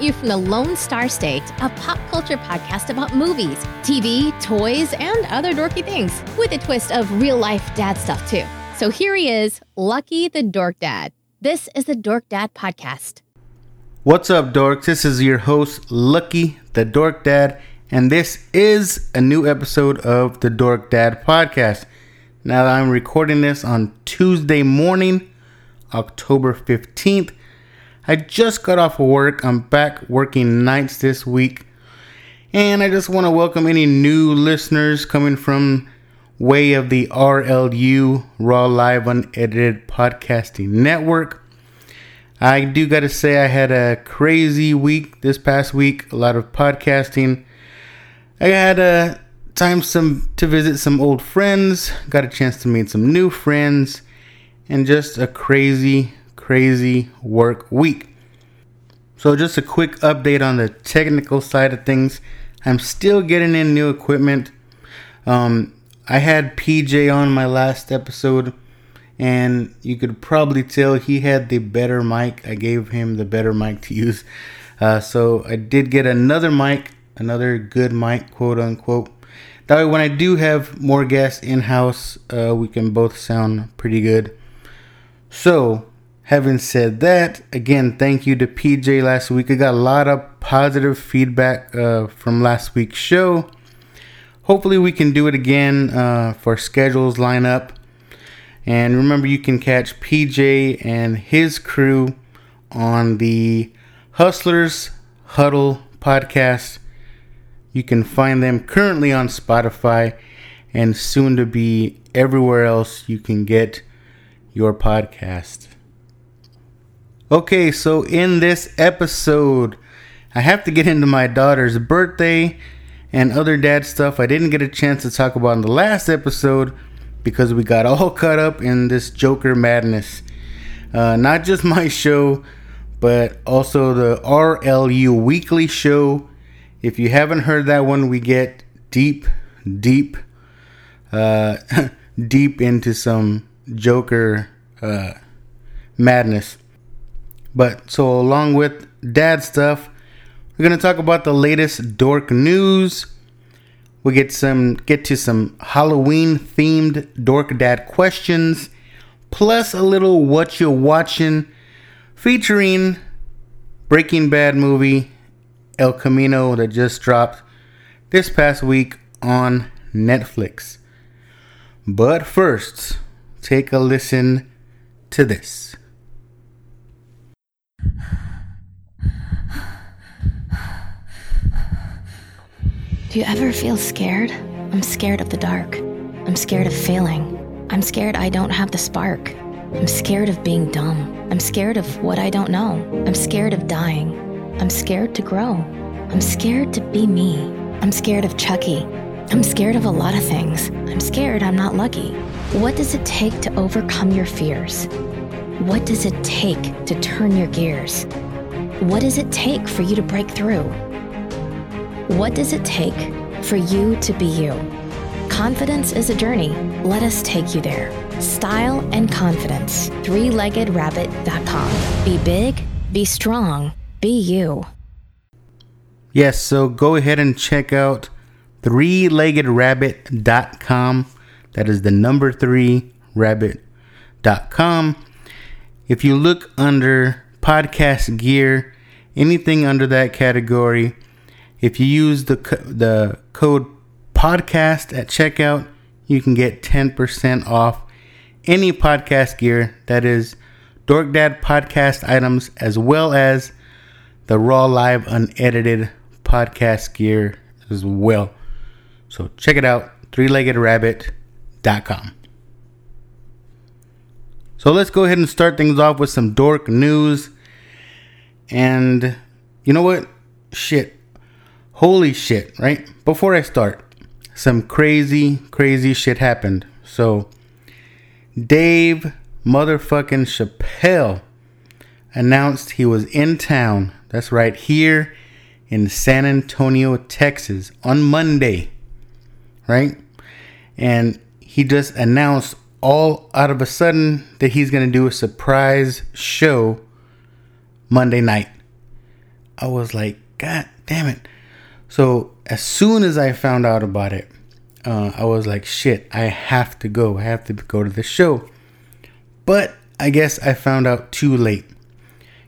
At you from the Lone Star State, a pop culture podcast about movies, TV, toys, and other dorky things, with a twist of real life dad stuff too. So here he is, Lucky the Dork Dad. This is the Dork Dad Podcast. What's up, dorks? This is your host, Lucky the Dork Dad, and this is a new episode of the Dork Dad Podcast. Now, I'm recording this on Tuesday morning, October 15th. I just got off of work. I'm back working nights this week. And I just want to welcome any new listeners coming from way of the RLU Raw Live Unedited Podcasting Network. I do got to say I had a crazy week this past week, a lot of podcasting. I had a time some to visit some old friends, got a chance to meet some new friends, and just a crazy crazy work week. So, just a quick update on the technical side of things. I'm still getting in new equipment. Um, I had PJ on my last episode, and you could probably tell he had the better mic. I gave him the better mic to use. Uh, so, I did get another mic, another good mic, quote unquote. That way, when I do have more guests in house, uh, we can both sound pretty good. So, Having said that, again, thank you to PJ last week. I got a lot of positive feedback uh, from last week's show. Hopefully, we can do it again uh, for schedules line up. And remember, you can catch PJ and his crew on the Hustlers Huddle podcast. You can find them currently on Spotify and soon to be everywhere else you can get your podcast. Okay, so in this episode, I have to get into my daughter's birthday and other dad stuff I didn't get a chance to talk about in the last episode because we got all caught up in this Joker madness. Uh, not just my show, but also the RLU weekly show. If you haven't heard that one, we get deep, deep, uh, deep into some Joker uh, madness. But so along with dad stuff, we're gonna talk about the latest dork news. We get some get to some Halloween themed dork dad questions, plus a little what you're watching, featuring Breaking Bad movie El Camino that just dropped this past week on Netflix. But first, take a listen to this. Do you ever feel scared? I'm scared of the dark. I'm scared of failing. I'm scared I don't have the spark. I'm scared of being dumb. I'm scared of what I don't know. I'm scared of dying. I'm scared to grow. I'm scared to be me. I'm scared of Chucky. I'm scared of a lot of things. I'm scared I'm not lucky. What does it take to overcome your fears? What does it take to turn your gears? What does it take for you to break through? What does it take for you to be you? Confidence is a journey. Let us take you there. Style and confidence. ThreeLeggedRabbit.com. Be big, be strong, be you. Yes, so go ahead and check out threeleggedrabbit.com. That is the number three rabbit.com. If you look under podcast gear, anything under that category, if you use the the code podcast at checkout, you can get 10% off any podcast gear that is Dork Dad podcast items as well as the raw live unedited podcast gear as well. So check it out, threeleggedrabbit.com. So let's go ahead and start things off with some dork news. And you know what? Shit. Holy shit, right? Before I start, some crazy, crazy shit happened. So, Dave motherfucking Chappelle announced he was in town. That's right, here in San Antonio, Texas on Monday, right? And he just announced all out of a sudden that he's going to do a surprise show Monday night. I was like, God damn it. So as soon as I found out about it, uh, I was like, shit, I have to go. I have to go to the show. But I guess I found out too late.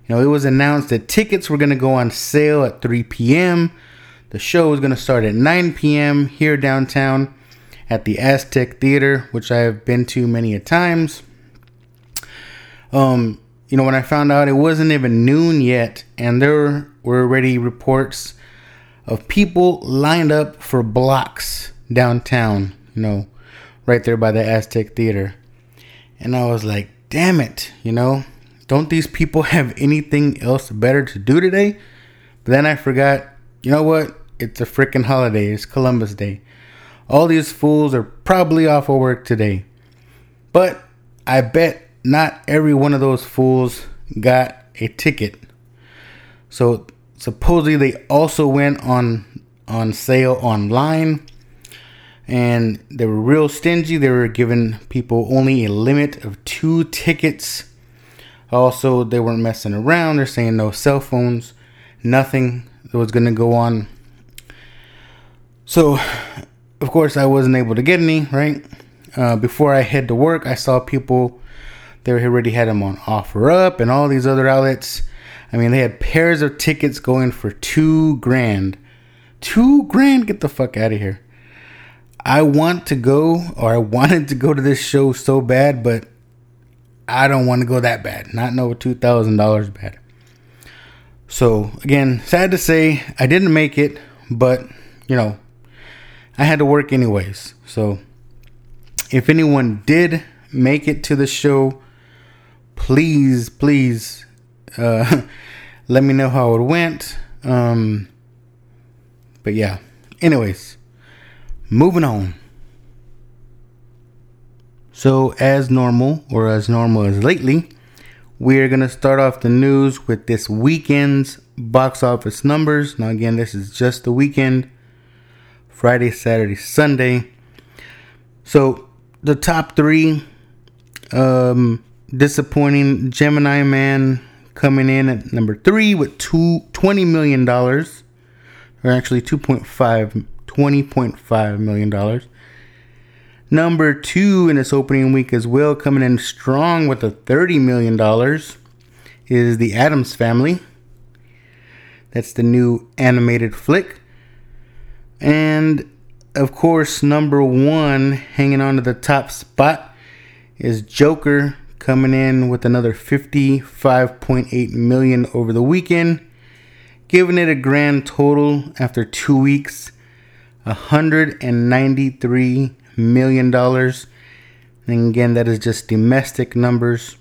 You know, it was announced that tickets were going to go on sale at 3 p.m. The show was going to start at 9 p.m. here downtown at the Aztec Theater, which I have been to many a times. Um, you know, when I found out it wasn't even noon yet, and there were already reports of people lined up for blocks downtown, you know, right there by the Aztec Theater. And I was like, damn it, you know, don't these people have anything else better to do today? But then I forgot, you know what? It's a freaking holiday. It's Columbus Day. All these fools are probably off of work today. But I bet not every one of those fools got a ticket. So supposedly they also went on on sale online and they were real stingy. They were giving people only a limit of two tickets. Also, they weren't messing around. They're saying no cell phones, nothing that was going to go on. So, of course, I wasn't able to get any, right? Uh, before I head to work, I saw people, they already had them on OfferUp and all these other outlets. I mean, they had pairs of tickets going for two grand. Two grand? Get the fuck out of here. I want to go, or I wanted to go to this show so bad, but I don't want to go that bad. Not no two thousand dollars bad. So again, sad to say, I didn't make it, but you know, I had to work anyways. So if anyone did make it to the show, please, please, uh, let me know how it went. Um, but yeah, anyways. Moving on. So, as normal, or as normal as lately, we're going to start off the news with this weekend's box office numbers. Now, again, this is just the weekend Friday, Saturday, Sunday. So, the top three um, disappointing Gemini Man coming in at number three with two, $20 million, or actually 2.5 $20.5 million. Number two in its opening week as well, coming in strong with a $30 million, is The Addams Family. That's the new animated flick. And of course, number one, hanging on to the top spot, is Joker coming in with another 55.8 million over the weekend, giving it a grand total after two weeks $193 million. And again, that is just domestic numbers.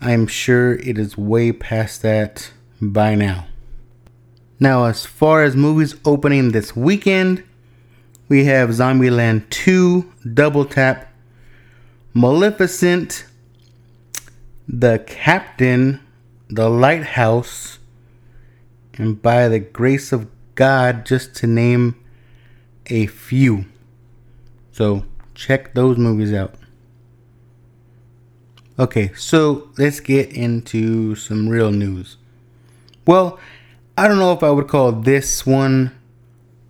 I'm sure it is way past that by now. Now, as far as movies opening this weekend, we have Zombieland 2, Double Tap, Maleficent, The Captain, The Lighthouse, and By the Grace of God, just to name a few. So check those movies out. Okay, so let's get into some real news. Well, I don't know if I would call this one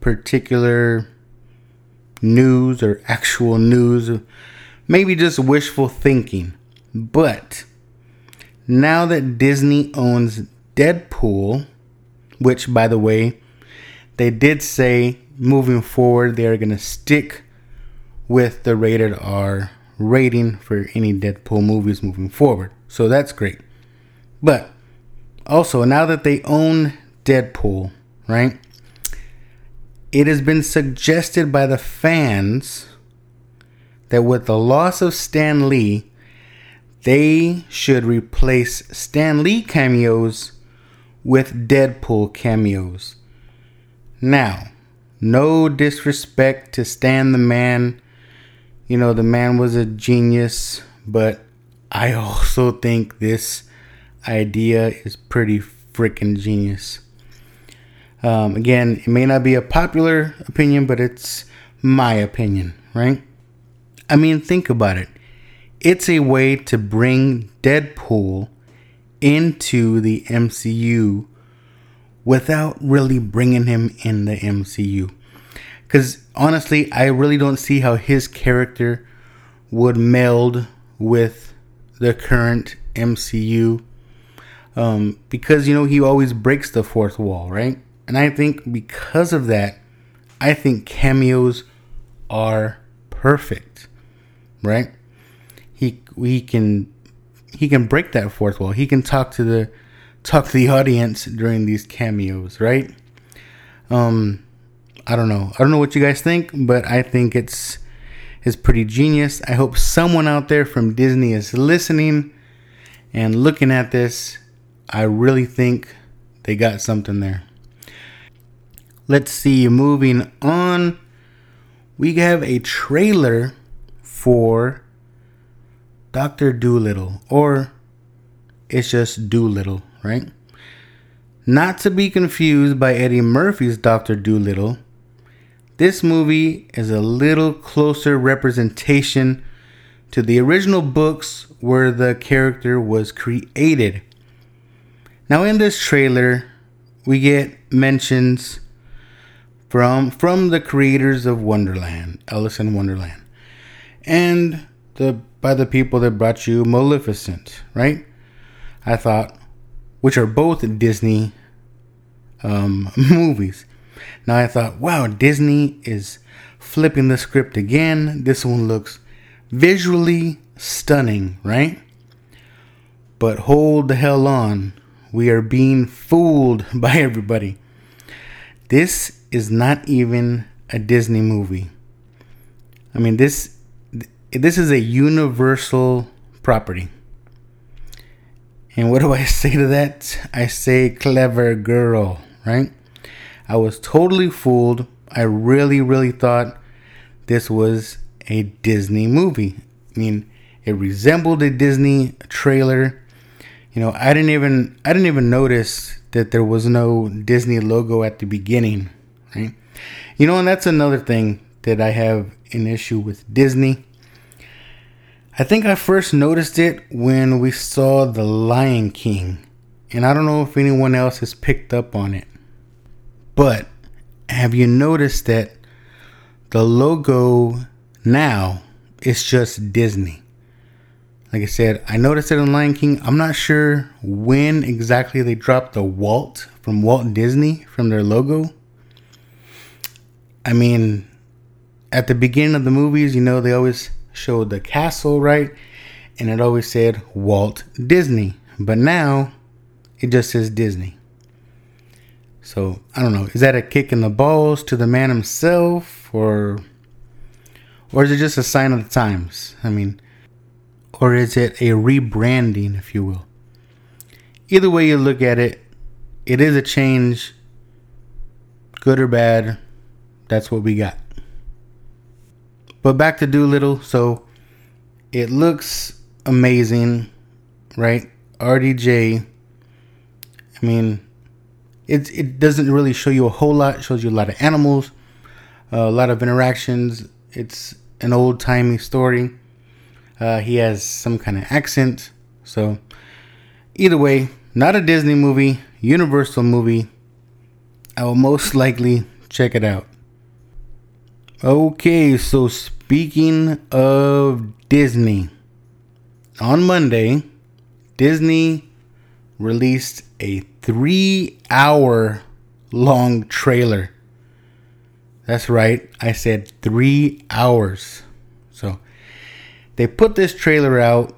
particular news or actual news, maybe just wishful thinking. But now that Disney owns Deadpool, which by the way, they did say moving forward, they are going to stick with the rated R rating for any Deadpool movies moving forward. So that's great. But also, now that they own Deadpool, right? It has been suggested by the fans that with the loss of Stan Lee, they should replace Stan Lee cameos with Deadpool cameos. Now, no disrespect to Stan the man. You know, the man was a genius, but I also think this idea is pretty freaking genius. Um, again, it may not be a popular opinion, but it's my opinion, right? I mean, think about it. It's a way to bring Deadpool into the MCU without really bringing him in the MCU. Because honestly, I really don't see how his character would meld with the current MCU. Um, because, you know, he always breaks the fourth wall, right? And I think because of that, I think cameos are perfect, right? He he can he can break that fourth wall. He can talk to the talk to the audience during these cameos, right? Um, I don't know. I don't know what you guys think, but I think it's it's pretty genius. I hope someone out there from Disney is listening and looking at this. I really think they got something there. Let's see. Moving on, we have a trailer for Doctor Dolittle, or it's just Dolittle, right? Not to be confused by Eddie Murphy's Doctor Dolittle. This movie is a little closer representation to the original books where the character was created. Now, in this trailer, we get mentions from from the creators of Wonderland, Alice in Wonderland, and the by the people that brought you Maleficent, right? I thought, which are both Disney um, movies. Now I thought, wow, Disney is flipping the script again. This one looks visually stunning, right? But hold the hell on. We are being fooled by everybody. This is not even a Disney movie. I mean, this this is a universal property. And what do I say to that? I say clever girl, right? I was totally fooled. I really, really thought this was a Disney movie. I mean, it resembled a Disney trailer. You know, I didn't even I didn't even notice that there was no Disney logo at the beginning, right? You know, and that's another thing that I have an issue with Disney. I think I first noticed it when we saw The Lion King, and I don't know if anyone else has picked up on it. But have you noticed that the logo now is just Disney? Like I said, I noticed it in Lion King. I'm not sure when exactly they dropped the Walt from Walt Disney from their logo. I mean, at the beginning of the movies, you know, they always showed the castle, right? And it always said Walt Disney. But now it just says Disney. So I don't know. Is that a kick in the balls to the man himself, or or is it just a sign of the times? I mean, or is it a rebranding, if you will? Either way you look at it, it is a change, good or bad. That's what we got. But back to Dolittle. So it looks amazing, right? RDJ. I mean, it it doesn't really show you a whole lot. It shows you a lot of animals, a lot of interactions. It's an old timey story. Uh, he has some kind of accent. So either way, not a Disney movie, Universal movie. I will most likely check it out. Okay, so speaking of Disney, on Monday, Disney released a three hour long trailer. That's right, I said three hours. So they put this trailer out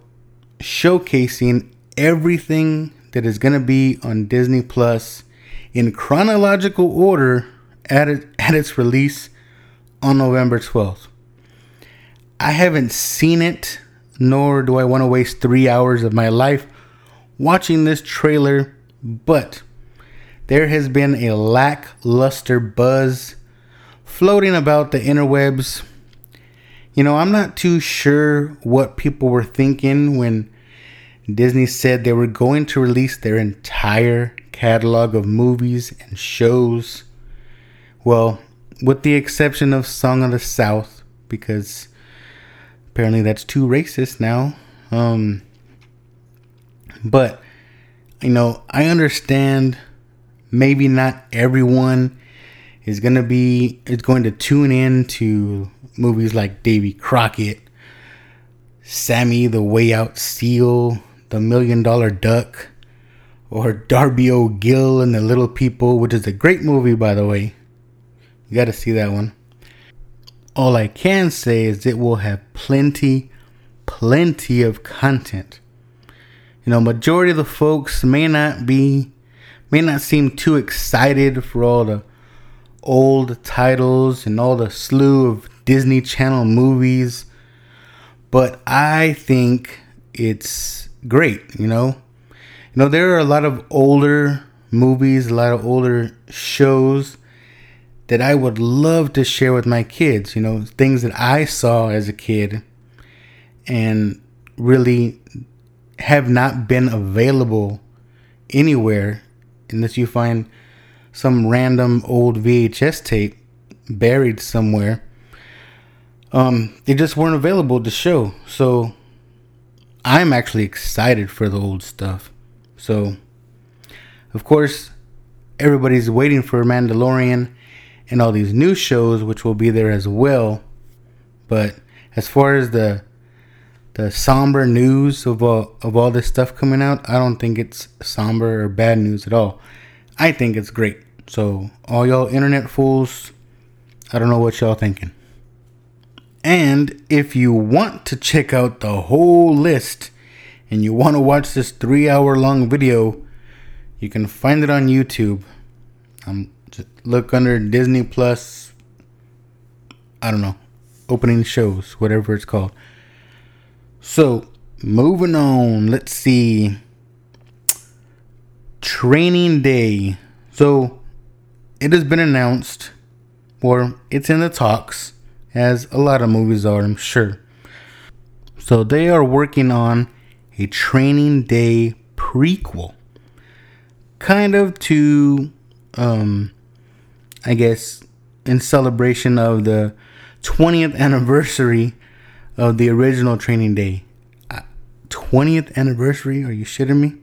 showcasing everything that is going to be on Disney Plus in chronological order at, it, at its release on November 12th. I haven't seen it, nor do I want to waste three hours of my life watching this trailer, but there has been a lackluster buzz floating about the interwebs. You know, I'm not too sure what people were thinking when Disney said they were going to release their entire catalog of movies and shows. Well, with the exception of Song of the South, because apparently that's too racist now. Um, but, you know, I understand maybe not everyone is gonna be is going to tune in to movies like Davy Crockett, Sammy the Way Out Seal, The Million Dollar Duck, or Darby O'Gill and the Little People, which is a great movie by the way. You gotta see that one. All I can say is it will have plenty, plenty of content. You know, majority of the folks may not be may not seem too excited for all the old titles and all the slew of Disney Channel movies, but I think it's great, you know. You know, there are a lot of older movies, a lot of older shows that I would love to share with my kids, you know, things that I saw as a kid and really have not been available anywhere unless you find some random old VHS tape buried somewhere. Um, they just weren't available to show. So I'm actually excited for the old stuff. So, of course, everybody's waiting for Mandalorian and all these new shows, which will be there as well. But as far as the the somber news of all of all this stuff coming out, I don't think it's somber or bad news at all. I think it's great. So all y'all internet fools, I don't know what y'all thinking. And if you want to check out the whole list and you want to watch this three hour long video, you can find it on YouTube. Um, just look under Disney Plus. I don't know, opening shows, whatever it's called. So, moving on, let's see. Training Day. So, it has been announced, or it's in the talks, as a lot of movies are, I'm sure. So, they are working on a Training Day prequel. Kind of to, um, I guess, in celebration of the 20th anniversary of the original Training Day. 20th uh, anniversary? Are you shitting me?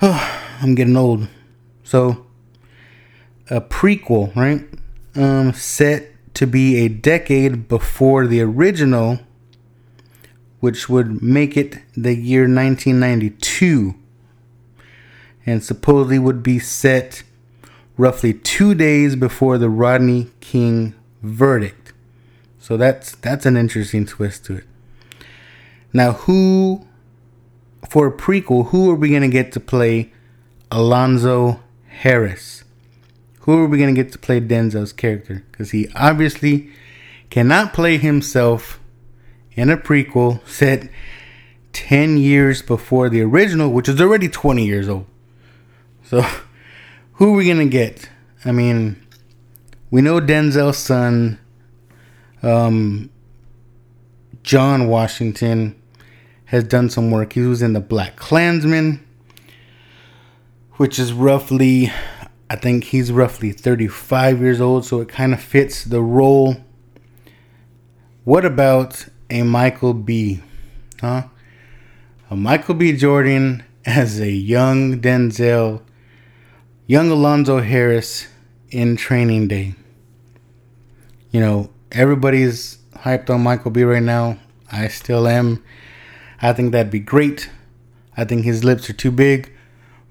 Oh, I'm getting old. So, a prequel, right? Um, set to be a decade before the original, which would make it the year 1992, and supposedly would be set roughly two days before the Rodney King verdict. So that's that's an interesting twist to it. Now, who for a prequel? Who are we gonna get to play Alonzo Harris? Who are we gonna get to play Denzel's character? Because he obviously cannot play himself in a prequel set 10 years before the original, which is already 20 years old. So, who are we to get? I mean, we know Denzel's son um, John Washington has done some work. He was in the Black Klansman, which is roughly, I think he's roughly 35 years old, so it kind of fits the role. What about a Michael B? Huh? A Michael B. Jordan as a young Denzel, young Alonzo Harris in Training Day. You know, everybody's hyped on Michael B right now. I still am. I think that'd be great. I think his lips are too big,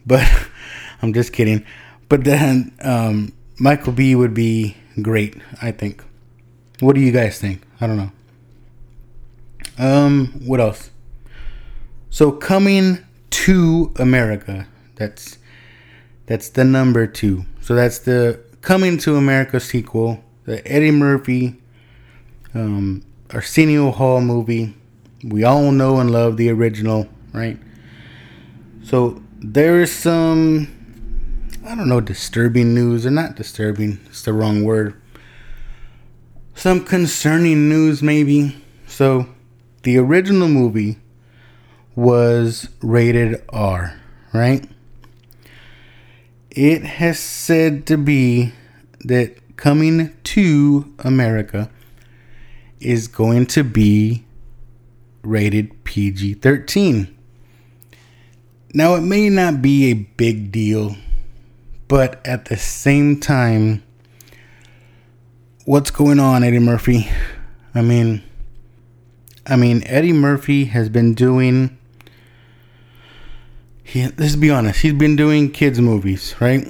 but I'm just kidding. But then um, Michael B would be great. I think. What do you guys think? I don't know. Um, what else? So coming to America. That's that's the number two. So that's the Coming to America sequel. The Eddie Murphy um, Arsenio Hall movie. We all know and love the original, right? So there is some, I don't know, disturbing news, or not disturbing, it's the wrong word. Some concerning news, maybe. So the original movie was rated R, right? It has said to be that coming to America is going to be rated PG 13. Now, it may not be a big deal, But at the same time, what's going on, Eddie Murphy? I mean, I mean, Eddie Murphy has been doing. He, let's be honest, he's been doing kids' movies, right?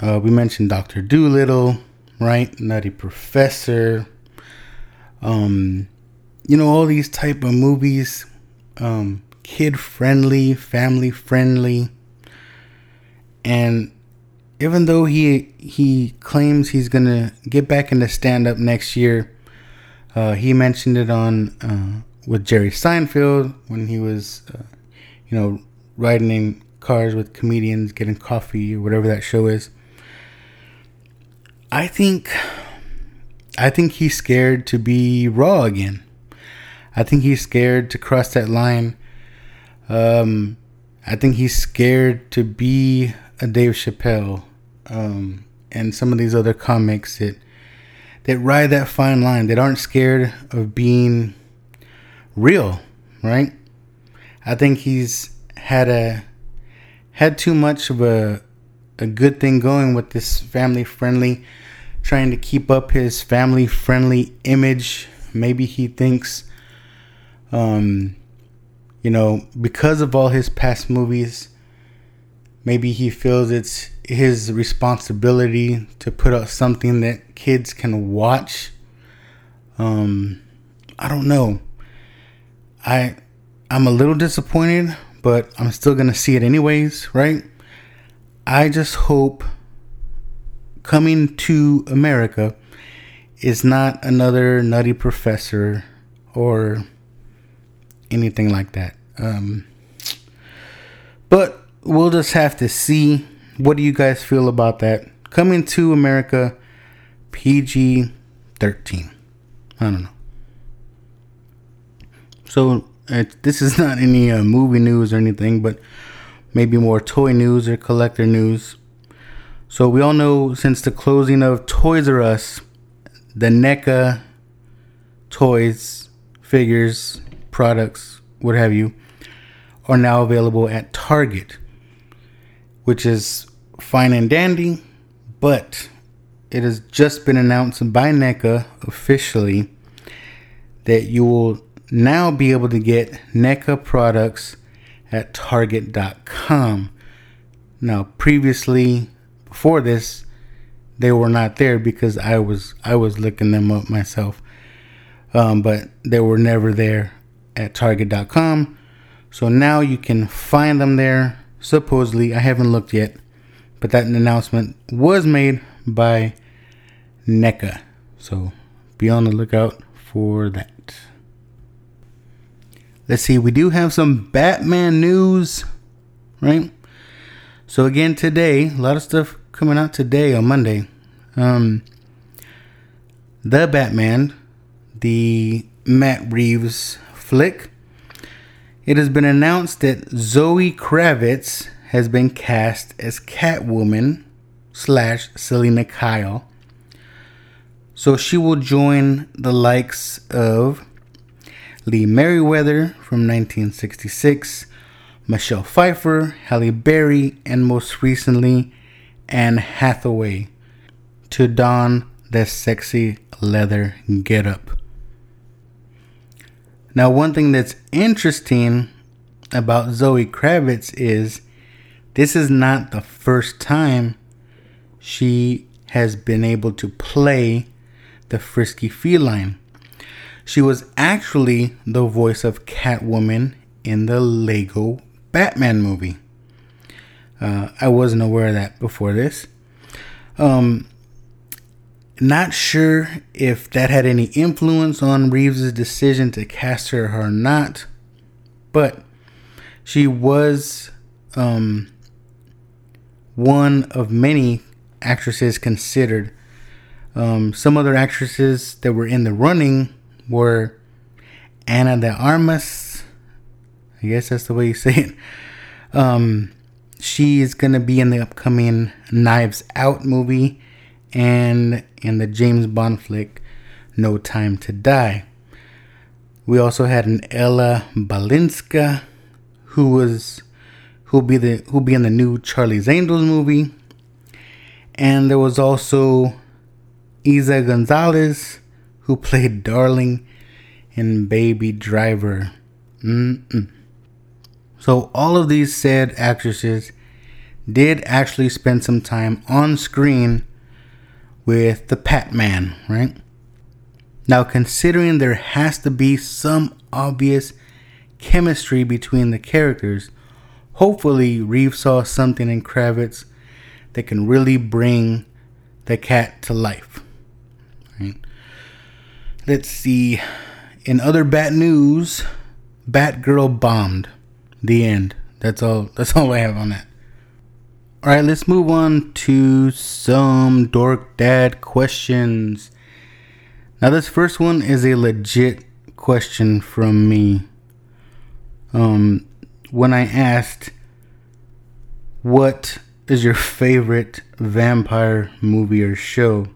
Uh, we mentioned Doctor Dolittle, right? Nutty Professor. Um, you know all these type of movies, um, kid friendly, family friendly, and even though he he claims he's gonna get back into stand up next year, uh, he mentioned it on uh, with Jerry Seinfeld when he was, uh, you know, riding in cars with comedians, getting coffee, or whatever that show is. I think, I think he's scared to be raw again. I think he's scared to cross that line. Um, I think he's scared to be a Dave Chappelle, um, and some of these other comics that that ride that fine line that aren't scared of being real, right? I think he's had a had too much of a a good thing going with this family friendly trying to keep up his family friendly image. Maybe he thinks um you know, because of all his past movies, maybe he feels it's his responsibility to put out something that kids can watch. Um, I don't know. I I'm a little disappointed, but I'm still gonna see it anyways, right? I just hope coming to America is not another nutty professor or anything like that. Um, but we'll just have to see what do you guys feel about that? Coming to America, PG 13. I don't know. So, uh, this is not any uh, movie news or anything, but maybe more toy news or collector news. So, we all know since the closing of Toys R Us, the NECA toys, figures, products, what have you, are now available at Target which is fine and dandy, but it has just been announced by NECA officially that you will now be able to get NECA products at Target.com. Now, previously, before this, they were not there because I was I was looking them up myself, um, but they were never there at Target.com. So now you can find them there supposedly, I haven't looked yet, but that announcement was made by NECA. So be on the lookout for that. Let's see, we do have some Batman news, right? So again today, a lot of stuff coming out today on Monday. Um, the Batman, the Matt Reeves flick, it has been announced that Zoe Kravitz has been cast as Catwoman slash Selina Kyle. So she will join the likes of Lee Meriwether from 1966, Michelle Pfeiffer, Halle Berry, and most recently Anne Hathaway to don the sexy leather getup. Now, one thing that's interesting about Zoe Kravitz is this is not the first time she has been able to play the frisky feline. She was actually the voice of Catwoman in the Lego Batman movie. Uh, I wasn't aware of that before this. Um, not sure if that had any influence on Reeves' decision to cast her or not, but she was um, one of many actresses considered. Um, some other actresses that were in the running were Ana de Armas. I guess that's the way you say it. Um, she is gonna be in the upcoming Knives Out movie and in the James Bond flick No Time to Die. We also had an Ella Balinska who was who'll be the who'll be in the new Charlie's Angels movie. And there was also Eiza Gonzalez, who played Darling in Baby Driver. Mm-mm. So, all of these said actresses did actually spend some time on screen with the Batman, right? Now, considering there has to be some obvious chemistry between the characters, hopefully Reeve saw something in Kravitz that can really bring the cat to life. Let's see. In other Bat news, Batgirl bombed. The end. That's all. That's all I have on that. All right, let's move on to some dork dad questions. Now, this first one is a legit question from me. Um, when I asked, "What is your favorite vampire movie or show?"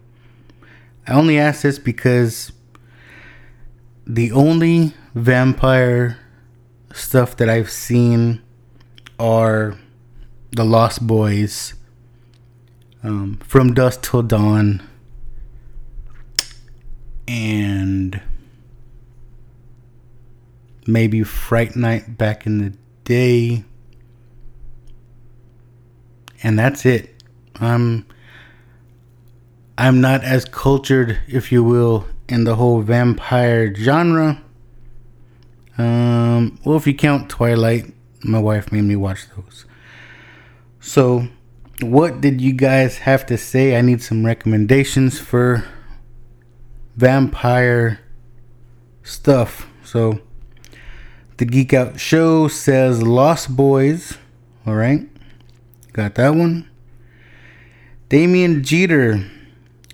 I only asked this because the only vampire stuff that I've seen are the Lost Boys, um, From Dusk Till Dawn, and maybe Fright Night back in the day. And that's it. I'm I'm not as cultured, if you will, in the whole vampire genre. Um, well, if you count Twilight, my wife made me watch those. So, what did you guys have to say? I need some recommendations for vampire stuff. So, the Geek Out Show says Lost Boys. All right, got that one. Damien Jeter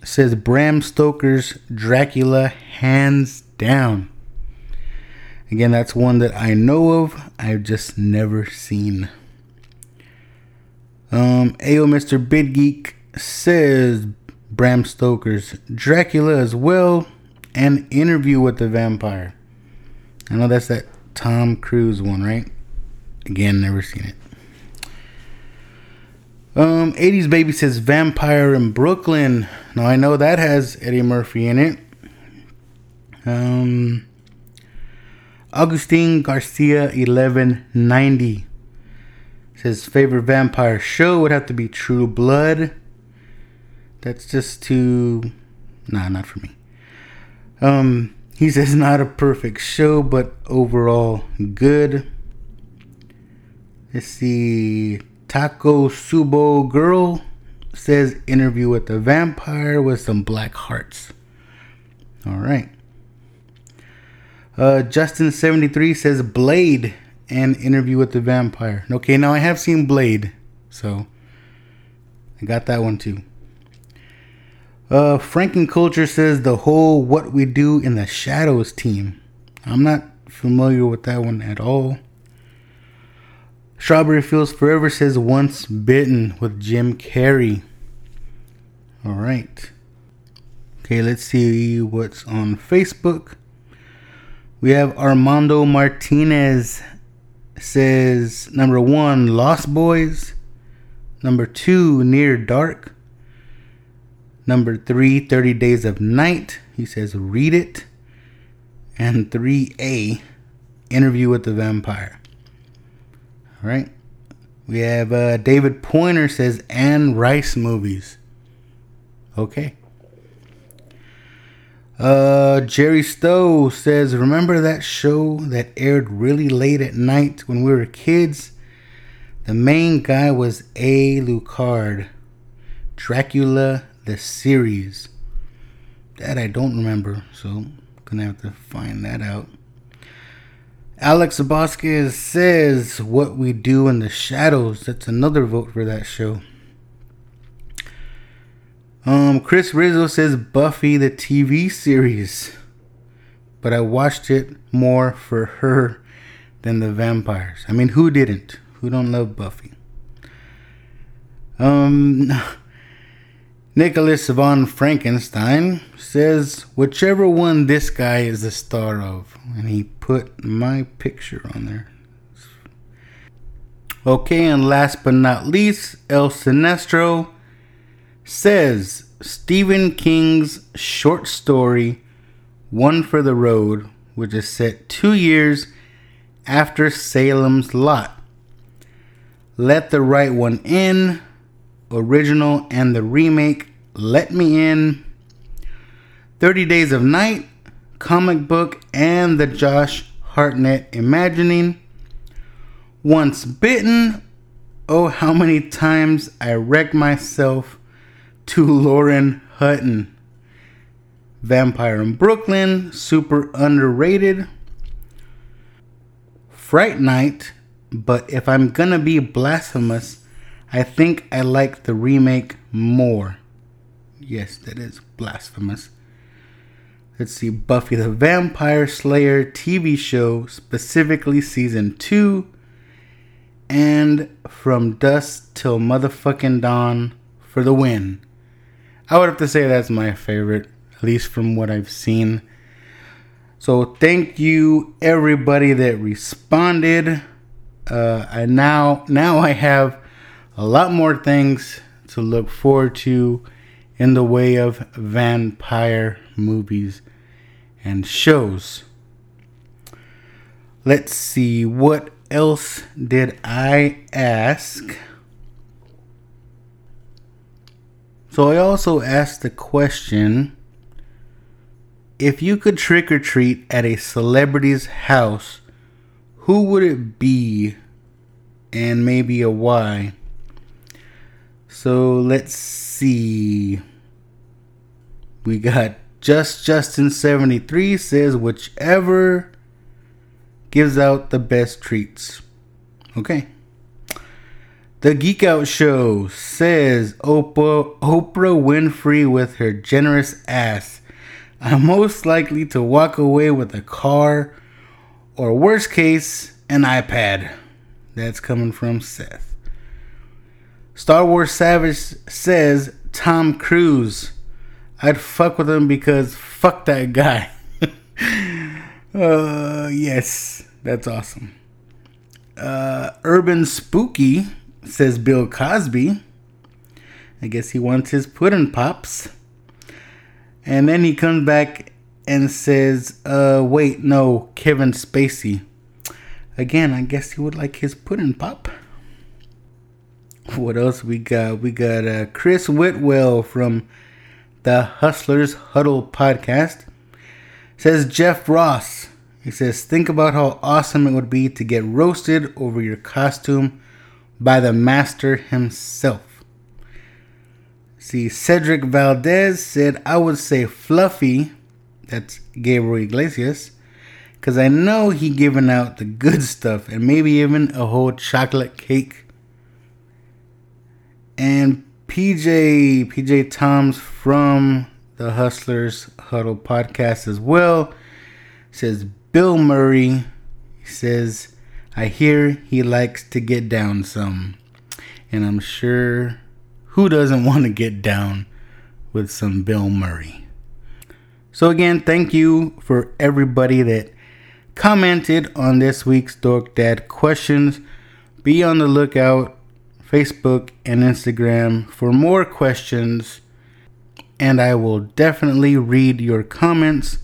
says Bram Stoker's Dracula hands down. Again, that's one that I know of. I've just never seen. Um, Ayo Mr. Big Geek says Bram Stoker's Dracula as well, and Interview with the Vampire. I know that's that Tom Cruise one, right? Again, never seen it. Um, 80s Baby says Vampire in Brooklyn. Now I know that has Eddie Murphy in it. Um, Augustine Garcia 1190 says favorite vampire show would have to be True Blood. That's just too nah, not for me. Um, he says not a perfect show, but overall good. Let's see. Taco Subo Girl says interview with the vampire with some black hearts. All right. Uh, Justin73 says Blade and interview with the vampire. Okay, now I have seen Blade, so I got that one too. Uh, Franken Culture says the whole What We Do in the Shadows team. I'm not familiar with that one at all. Strawberry Fields Forever says Once Bitten with Jim Carrey. All right. Okay, let's see what's on Facebook. We have Armando Martinez says number one, Lost Boys. Number two, Near Dark. Number three, 30 Days of Night. He says, read it. And 3A, Interview with the Vampire. Right. We have uh, David Pointer says Anne Rice movies. Okay. Uh, Jerry Stowe says, Remember that show that aired really late at night when we were kids? The main guy was Alucard. Dracula the series. That I don't remember, so gonna have to find that out. Alex Bosquez says What We Do in the Shadows. That's another vote for that show. Um, Chris Rizzo says Buffy the TV series, but I watched it more for her than the vampires. I mean, who didn't? Who don't love Buffy? Um, Nicholas von Frankenstein says whichever one this guy is the star of, and he put my picture on there. Okay, and last but not least, El Sinestro says Stephen King's short story, One for the Road, which is set two years after Salem's Lot. Let the Right One In, original, and the remake, Let Me In, 30 Days of Night, comic book, and the Josh Hartnett Imagining. Once Bitten, oh, how many times I wrecked myself to Lauren Hutton. Vampire in Brooklyn, super underrated. Fright Night, but if I'm gonna be blasphemous, I think I like the remake more. Yes, that is blasphemous. Let's see, Buffy the Vampire Slayer TV show, specifically season 2, and From Dusk Till Motherfucking Dawn for the win. I would have to say that's my favorite, at least from what I've seen. So thank you everybody that responded. Uh, and now now I have a lot more things to look forward to in the way of vampire movies and shows. Let's see what else did I ask? So I also asked the question if you could trick or treat at a celebrity's house, who would it be and maybe a why? So let's see. We got Just Justin 73 says whichever gives out the best treats. Okay. The Geek Out Show says Oprah, Oprah Winfrey with her generous ass. I'm most likely to walk away with a car or, worst case, an iPad. That's coming from Seth. Star Wars Savage says Tom Cruise. I'd fuck with him because fuck that guy. uh, yes, that's awesome. Uh, Urban Spooky says Bill Cosby. I guess he wants his pudding pops. And then he comes back and says, uh, wait, no, Kevin Spacey. Again, I guess he would like his pudding pop. What else we got? We got uh, Chris Whitwell from the Hustlers Huddle podcast. Says Jeff Ross. He says, think about how awesome it would be to get roasted over your costume by the master himself. See, Cedric Valdez said, I would say Fluffy, that's Gabriel Iglesias, because I know he given out the good stuff and maybe even a whole chocolate cake. And PJ, PJ Toms from the Hustlers Huddle podcast as well says Bill Murray. Says, I hear he likes to get down some. And I'm sure who doesn't want to get down with some Bill Murray? So, again, thank you for everybody that commented on this week's Dork Dad questions. Be on the lookout, Facebook and Instagram, for more questions. And I will definitely read your comments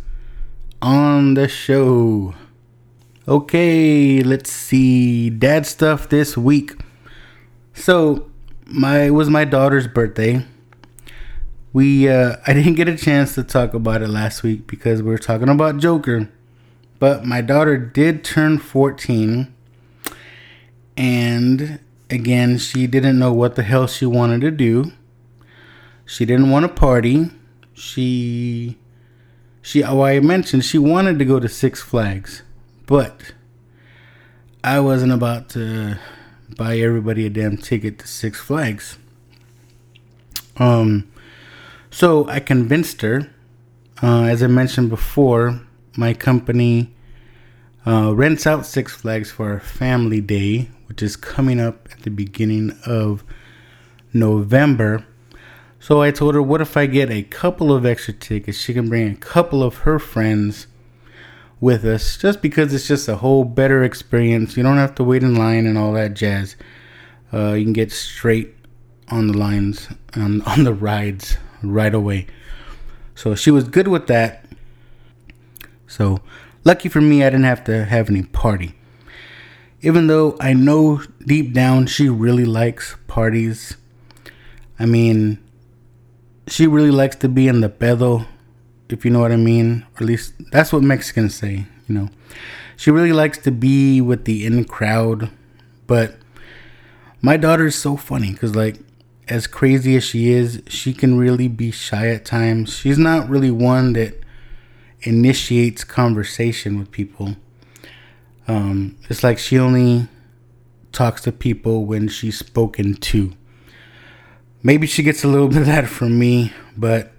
on the show. Okay, let's see. Dad stuff this week. So, my it was my daughter's birthday. We uh I didn't get a chance to talk about it last week because we were talking about Joker. But my daughter did turn 14 and again, she didn't know what the hell she wanted to do. She didn't want to party. She she oh, I mentioned she wanted to go to Six Flags but I wasn't about to buy everybody a damn ticket to Six Flags. Um, so I convinced her. Uh, as I mentioned before, my company uh, rents out Six Flags for our family day, which is coming up at the beginning of November. So I told her, what if I get a couple of extra tickets? She can bring a couple of her friends with us just because it's just a whole better experience. You don't have to wait in line and all that jazz. Uh, you can get straight on the lines on on the rides right away. So she was good with that. So lucky for me, I didn't have to have any party. Even though I know deep down she really likes parties. I mean, she really likes to be in the pedo, if you know what I mean. Or at least that's what Mexicans say, you know. She really likes to be with the in crowd, but my daughter is so funny because, like, as crazy as she is, she can really be shy at times. She's not really one that initiates conversation with people. Um, it's like she only talks to people when she's spoken to. Maybe she gets a little bit of that from me, but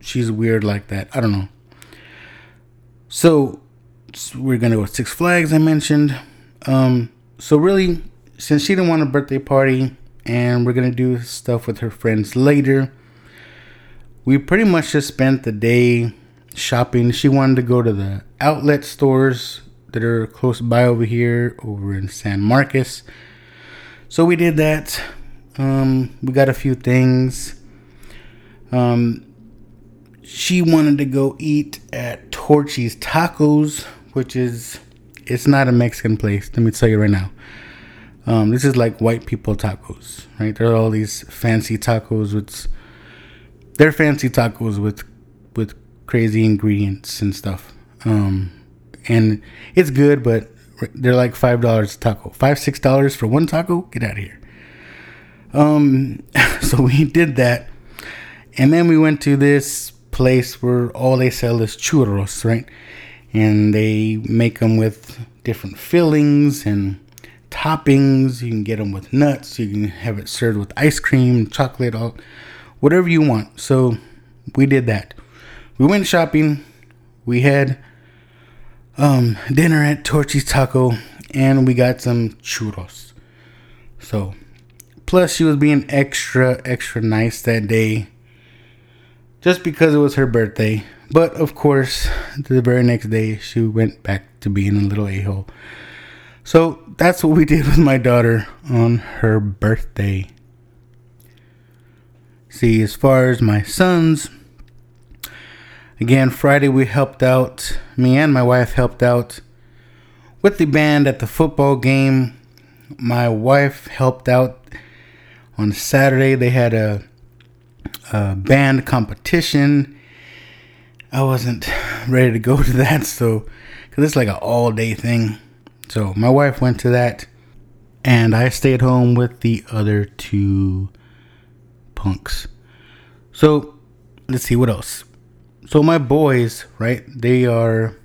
she's weird like that. I don't know. So, so we're gonna go Six Flags. I mentioned. Um, so really, since she didn't want a birthday party, and we're gonna do stuff with her friends later, we pretty much just spent the day shopping. She wanted to go to the outlet stores that are close by over here, over in San Marcos. So we did that. Um, we got a few things. Um, she wanted to go eat at Torchy's Tacos, which is it's not a Mexican place. Let me tell you right now. Um, this is like white people tacos, right? There are all these fancy tacos with they're fancy tacos with with crazy ingredients and stuff. Um, and it's good, but they're like five dollars a taco, five six dollars for one taco. Get out of here. Um, so we did that, and then we went to this place where all they sell is churros, right? And they make them with different fillings and toppings. You can get them with nuts. You can have it served with ice cream, chocolate, all whatever you want. So we did that. We went shopping. We had um, dinner at Torchy's Taco, and we got some churros. So, plus she was being extra, extra nice that day just because it was her birthday. But of course, the very next day, she went back to being a little a hole. So that's what we did with my daughter on her birthday. See, as far as my sons, again, Friday we helped out, me and my wife helped out with the band at the football game. My wife helped out on Saturday. They had a uh, band competition. I wasn't ready to go to that, so because it's like an all day thing. So my wife went to that, and I stayed home with the other two punks. So let's see what else. So my boys, right? They are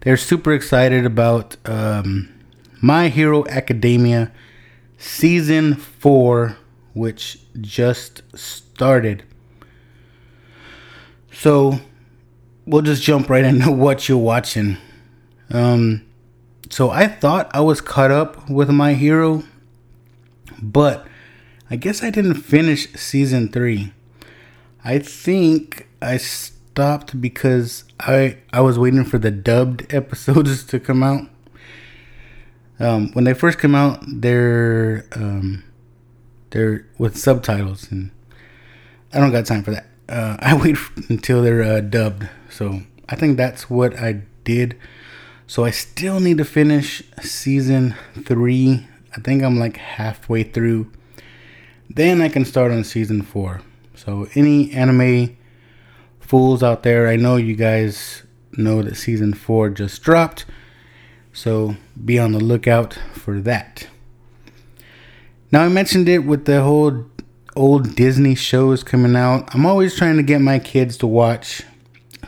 they're super excited about um, My Hero Academia season four, which just started. So we'll just jump right into what you're watching. Um, so I thought I was caught up with my hero, but I guess I didn't finish season three. I think I stopped because I I was waiting for the dubbed episodes to come out. Um, when they first come out, they're um, they're with subtitles, and I don't got time for that. Uh, I wait until they're uh, dubbed. So I think that's what I did. So I still need to finish season three. I think I'm like halfway through. Then I can start on season four. So any anime fools out there, I know you guys know that season four just dropped. So be on the lookout for that. Now I mentioned it with the whole old Disney shows coming out. I'm always trying to get my kids to watch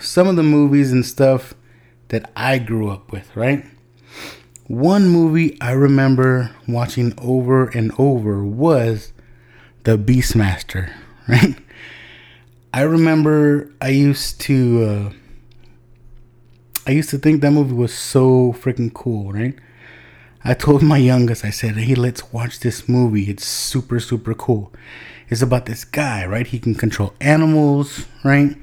some of the movies and stuff that I grew up with, right? One movie I remember watching over and over was The Beastmaster, right? I remember I used to uh, I used to think that movie was so freaking cool, right? I told my youngest, I said, hey, let's watch this movie. It's super, super cool. It's about this guy, right? He can control animals, right?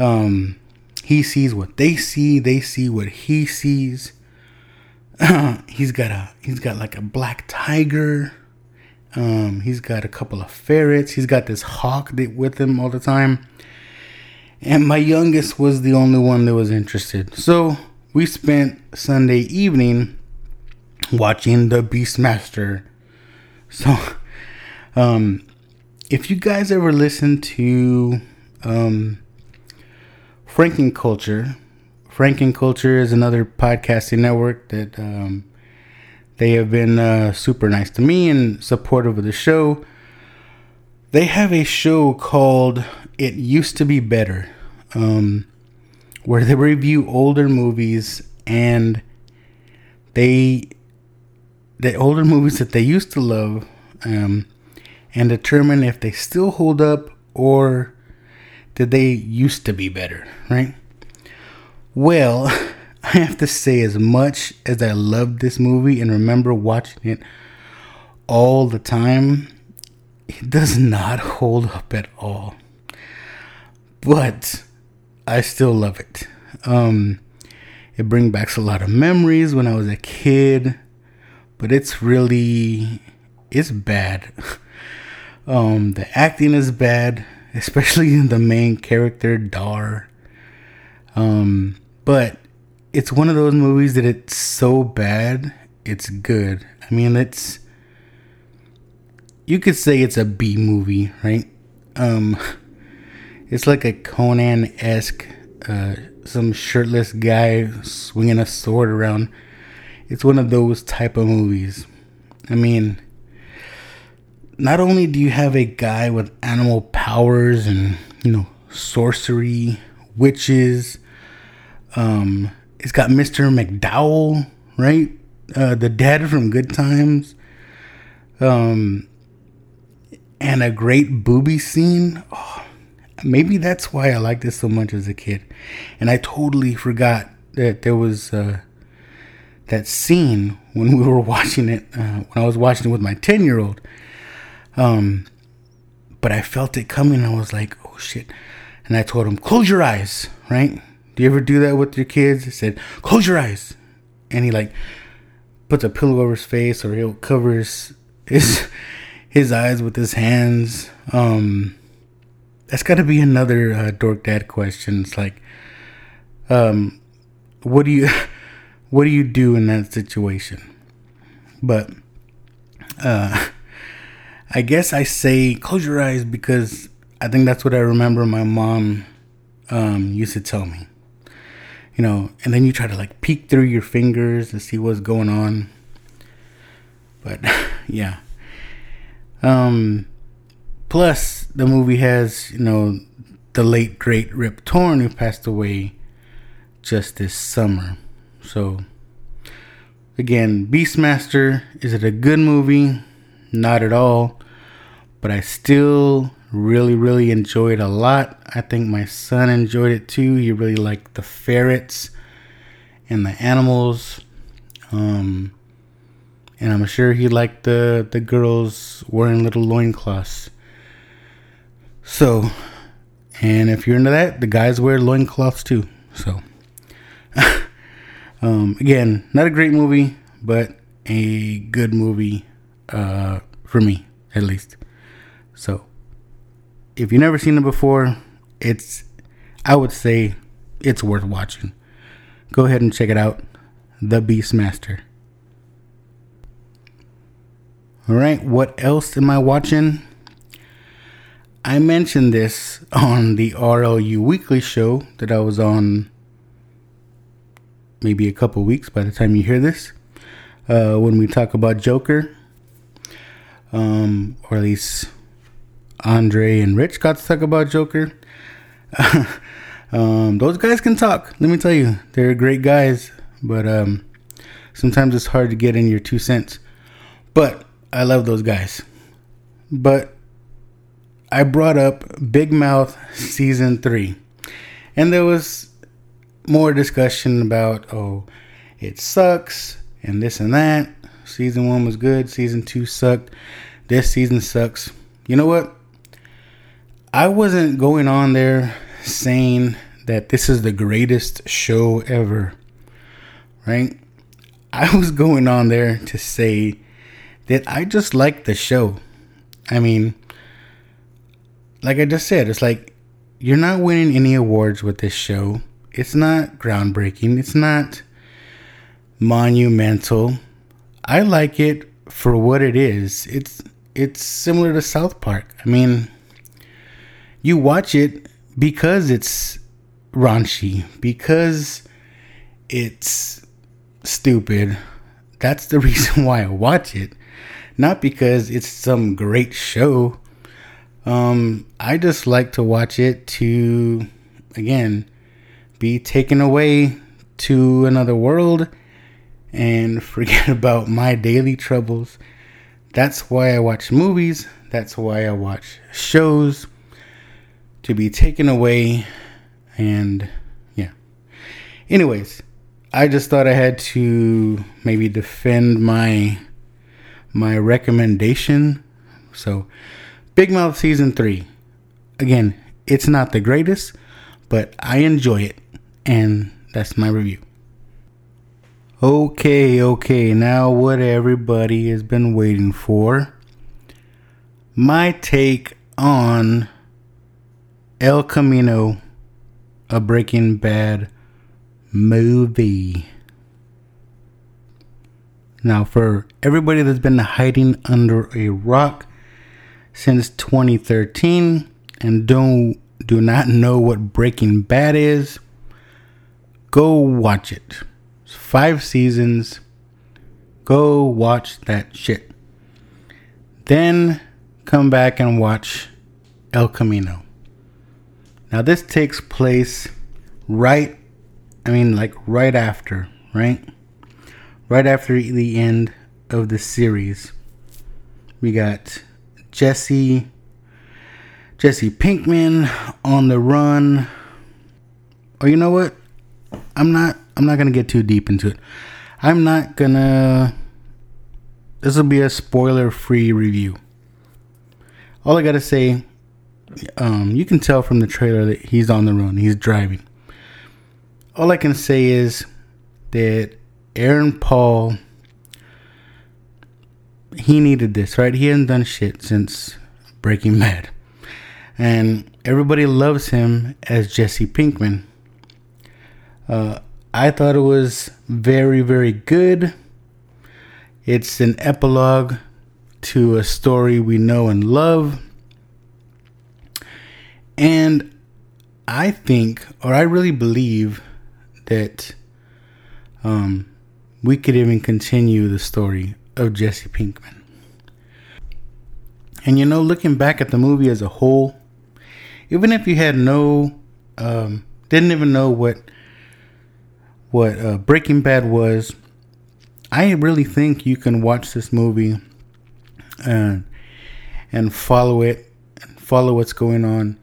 Um, he sees what they see, they see what he sees. he's got a he's got like a black tiger, Um, he's got a couple of ferrets. He's got this hawk that with him all the time. And my youngest was the only one that was interested. So we spent Sunday evening watching the Beastmaster. So, um, if you guys ever listen to um, Franken Culture, Franken Culture is another podcasting network that um, they have been uh, super nice to me and supportive of the show. They have a show called It Used to Be Better, um, where they review older movies and they the older movies that they used to love um, and determine if they still hold up or did they used to be better, right? Well, I have to say, as much as I love this movie and remember watching it all the time, it does not hold up at all. But I still love it. Um, it brings back a lot of memories when I was a kid, but it's really it's bad. um, the acting is bad, especially in the main character Dar. Um, but it's one of those movies that it's so bad, it's good. I mean, it's you could say it's a B movie, right? Um, it's like a Conan esque, uh, some shirtless guy swinging a sword around. It's one of those type of movies. I mean, not only do you have a guy with animal powers and you know sorcery, witches, um, it's got Mr. McDowell, right? Uh, the dad from Good Times. Um, and a great booby scene. Oh, maybe that's why I liked this so much as a kid. And I totally forgot that there was uh, that scene when we were watching it, uh, when I was watching it with my 10 year old. Um, but I felt it coming. I was like, oh shit. And I told him, close your eyes, right? Do you ever do that with your kids? I said, close your eyes. And he like puts a pillow over his face or he'll cover his his, his eyes with his hands. Um, that's got to be another uh, dork dad question. It's like, um, what do you what do you do in that situation? But uh, I guess I say close your eyes because I think that's what I remember my mom um, used to tell me you know, and then you try to like peek through your fingers to see what's going on. But yeah. Um plus the movie has, you know, the late great Rip Torn who passed away just this summer. So again, Beastmaster, is it a good movie? Not at all. But I still really really enjoyed a lot. I think my son enjoyed it too. He really liked the ferrets and the animals. Um and i'm sure he liked the the girls wearing little loincloths. So and if you're into that the guys wear loincloths too. So um again not a great movie but a good movie uh for me at least. So if you've never seen it before, it's I would say it's worth watching. Go ahead and check it out. The Beastmaster. All right, what else am I watching? I mentioned this on the RLU Weekly show that I was on maybe a couple weeks by the time you hear this. Uh, when we talk about Joker, um, or at least Andre and Rich got to talk about Joker. um, those guys can talk. Let me tell you, they're great guys. But um, sometimes it's hard to get in your two cents. But I love those guys. But I brought up Big Mouth season three, and there was more discussion about oh, it sucks and this and that. Season one was good. Season two sucked. This season sucks. You know what? I wasn't going on there saying that this is the greatest show ever, right? I was going on there to say that I just like the show. I mean, like I just said, it's like you're not winning any awards with this show. It's not groundbreaking. It's not monumental. I like it for what it is. It's it's similar to South Park. I mean, you watch it because it's raunchy, because it's stupid. That's the reason why I watch it. Not because it's some great show. Um, I just like to watch it to, again, be taken away to another world and forget about my daily troubles. That's why I watch movies. That's why I watch shows to be taken away and yeah. Anyways, I just thought I had to maybe defend my my recommendation. So, Big Mouth season 3. Again, it's not the greatest, but I enjoy it and that's my review. Okay, okay, now what everybody has been waiting for. My take on El Camino, a Breaking Bad movie. Now, for everybody that's been hiding under a rock since 2013 and don't do not know what Breaking Bad is, go watch it five seasons. Go watch that shit. Then come back and watch El Camino. Now, this takes place right, I mean, like right after, right? Right after the end of the series. We got Jesse, Jesse Pinkman on the run. Or you know what? I'm not I'm not gonna get too deep into it. I'm not gonna. This will be a spoiler-free review. All I gotta say, um, you can tell from the trailer that he's on the run. He's driving. All I can say is that Aaron Paul, he needed this, right? He hadn't done shit since Breaking Bad, and everybody loves him as Jesse Pinkman. Uh, I thought it was very, very good. It's an epilogue to a story we know and love. And I think, or I really believe, that um, we could even continue the story of Jesse Pinkman. And you know, looking back at the movie as a whole, even if you had no, um, didn't even know what what uh, Breaking Bad was, I really think you can watch this movie and and follow it and follow what's going on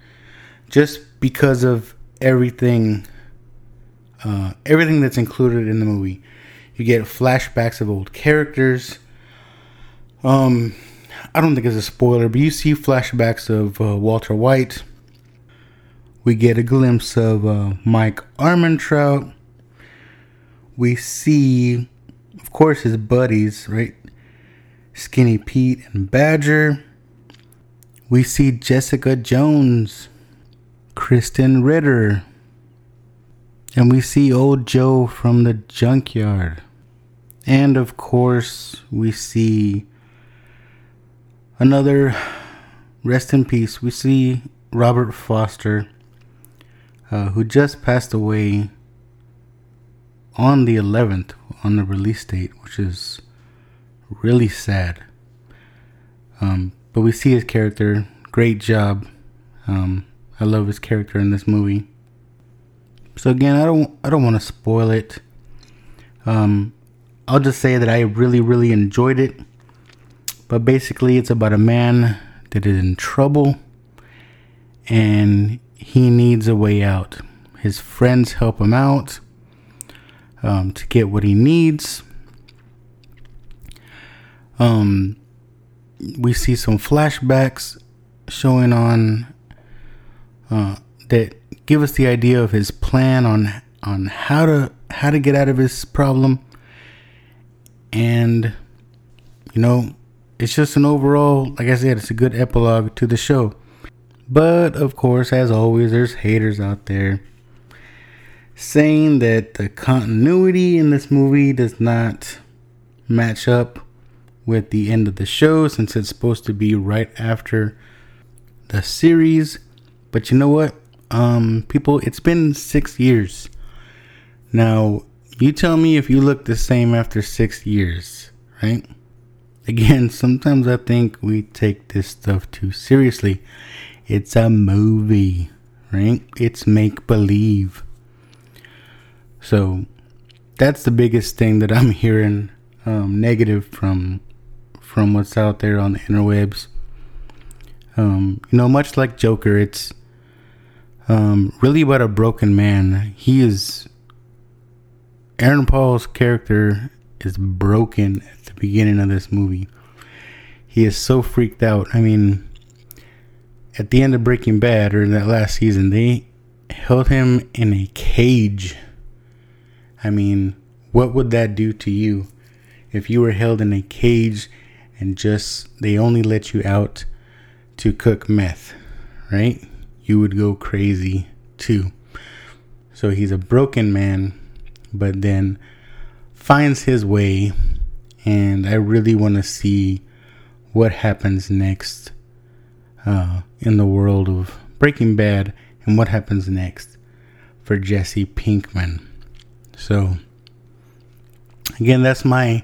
just because of everything uh, everything that's included in the movie. You get flashbacks of old characters. Um, I don't think it's a spoiler, but you see flashbacks of uh, Walter White. We get a glimpse of uh, Mike Ehrmantraut. we see, of course, his buddies, right? Skinny Pete and Badger. We see Jessica Jones, Krysten Ritter, and we see old Joe from the junkyard. And of course, we see another rest in peace. We see Robert Forster, uh, who just passed away on the 11th on the release date, which is really sad. Um, but we see his character. Great job. Um, I love his character in this movie. So again, I don't I don't want to spoil it. Um, I'll just say that I really really enjoyed it. But basically, it's about a man that is in trouble, and he needs a way out. His friends help him out um, to get what he needs. Um, we see some flashbacks showing on uh, that give us the idea of his plan on on how to how to get out of his problem and you know it's just an overall, like I said, it's a good epilogue to the show. But of course, as always, there's haters out there saying that the continuity in this movie does not match up with the end of the show since it's supposed to be right after the series. But you know what? Um, people, it's been six years. Now, you tell me if you look the same after six years, right? Again, sometimes I think we take this stuff too seriously. It's a movie, right? It's make believe. So that's the biggest thing that I'm hearing um, negative from from what's out there on the interwebs. Um, you know, much like Joker, it's um, really about a broken man. He is Aaron Paul's character is broken at the beginning of this movie. He is so freaked out. I mean, at the end of Breaking Bad or that last season, they held him in a cage. I mean, what would that do to you if you were held in a cage and just they only let you out to cook meth, right? You would go crazy too. So he's a broken man but then finds his way. And I really want to see what happens next uh, in the world of Breaking Bad and what happens next for Jesse Pinkman. So, again, that's my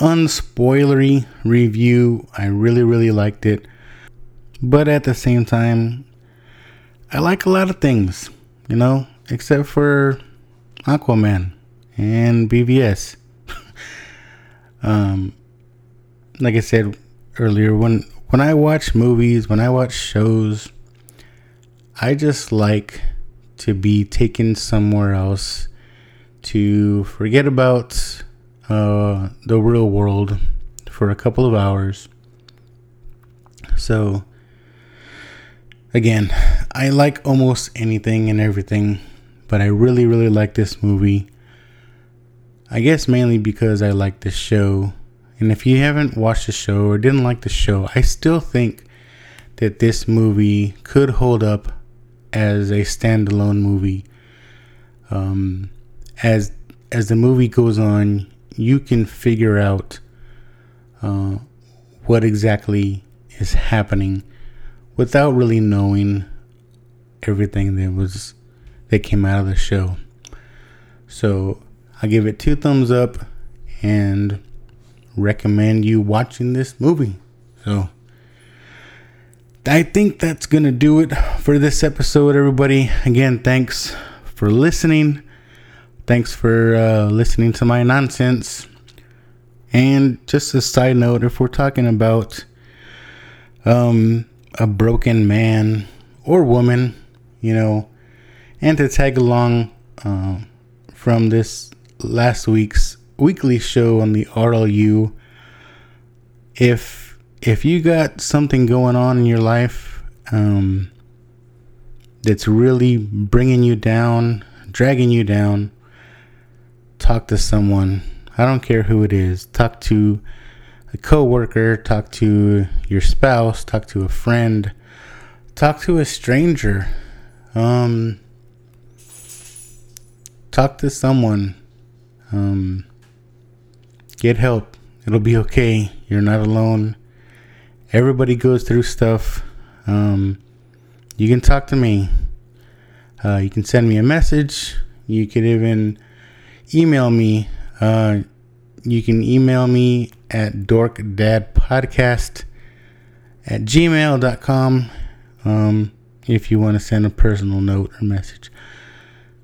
unspoilery review. I really, really liked it. But at the same time, I like a lot of things, you know, except for Aquaman and BVS. um, like I said earlier, when when I watch movies, when I watch shows, I just like to be taken somewhere else to forget about uh, the real world for a couple of hours. So, again, I like almost anything and everything but I really, really like this movie. I guess mainly because I like the show. And if you haven't watched the show or didn't like the show, I still think that this movie could hold up as a standalone movie. Um, as as the movie goes on, you can figure out uh, what exactly is happening without really knowing everything that was that came out of the show. So I give it two thumbs up and recommend you watching this movie. So I think that's to do it for this episode, everybody. Again, thanks for listening. Thanks for uh, listening to my nonsense. And just a side note if we're talking about um, a broken man or woman, you know, and to tag along uh, from this last week's weekly show on the RLU. If if you got something going on in your life um, that's really bringing you down, dragging you down, talk to someone. I don't care who it is. Talk to a coworker, talk to your spouse, talk to a friend, talk to a stranger. Um, talk to someone. Um, get help. It'll be okay. You're not alone. Everybody goes through stuff. Um, you can talk to me. Uh, you can send me a message. You can even email me. Uh, you can email me at dorkdadpodcast at gmail.com um, if you want to send a personal note or message.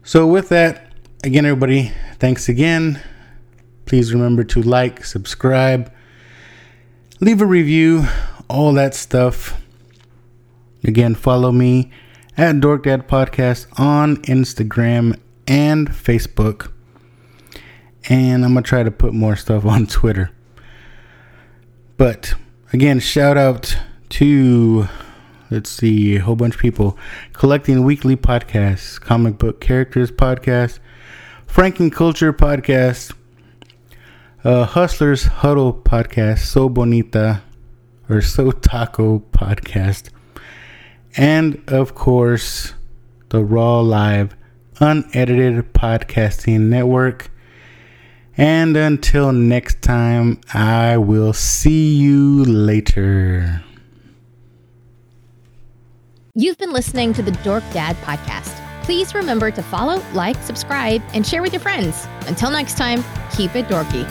So, with that, again, everybody, thanks again. Please remember to like, subscribe, leave a review, all that stuff. Again, follow me at Dork Dad Podcast on Instagram and Facebook. And I'm going to try to put more stuff on Twitter. But again, shout out to let's see, a whole bunch of people collecting weekly podcasts, comic book characters podcast, Franken Culture podcast, uh, Hustlers Huddle podcast, So Bonita, or So Taco podcast. And of course, the Raw Live Unedited Podcasting Network. And until next time, I will see you later. You've been listening to the Dork Dad podcast. Please remember to follow, like, subscribe, and share with your friends. Until next time, keep it dorky.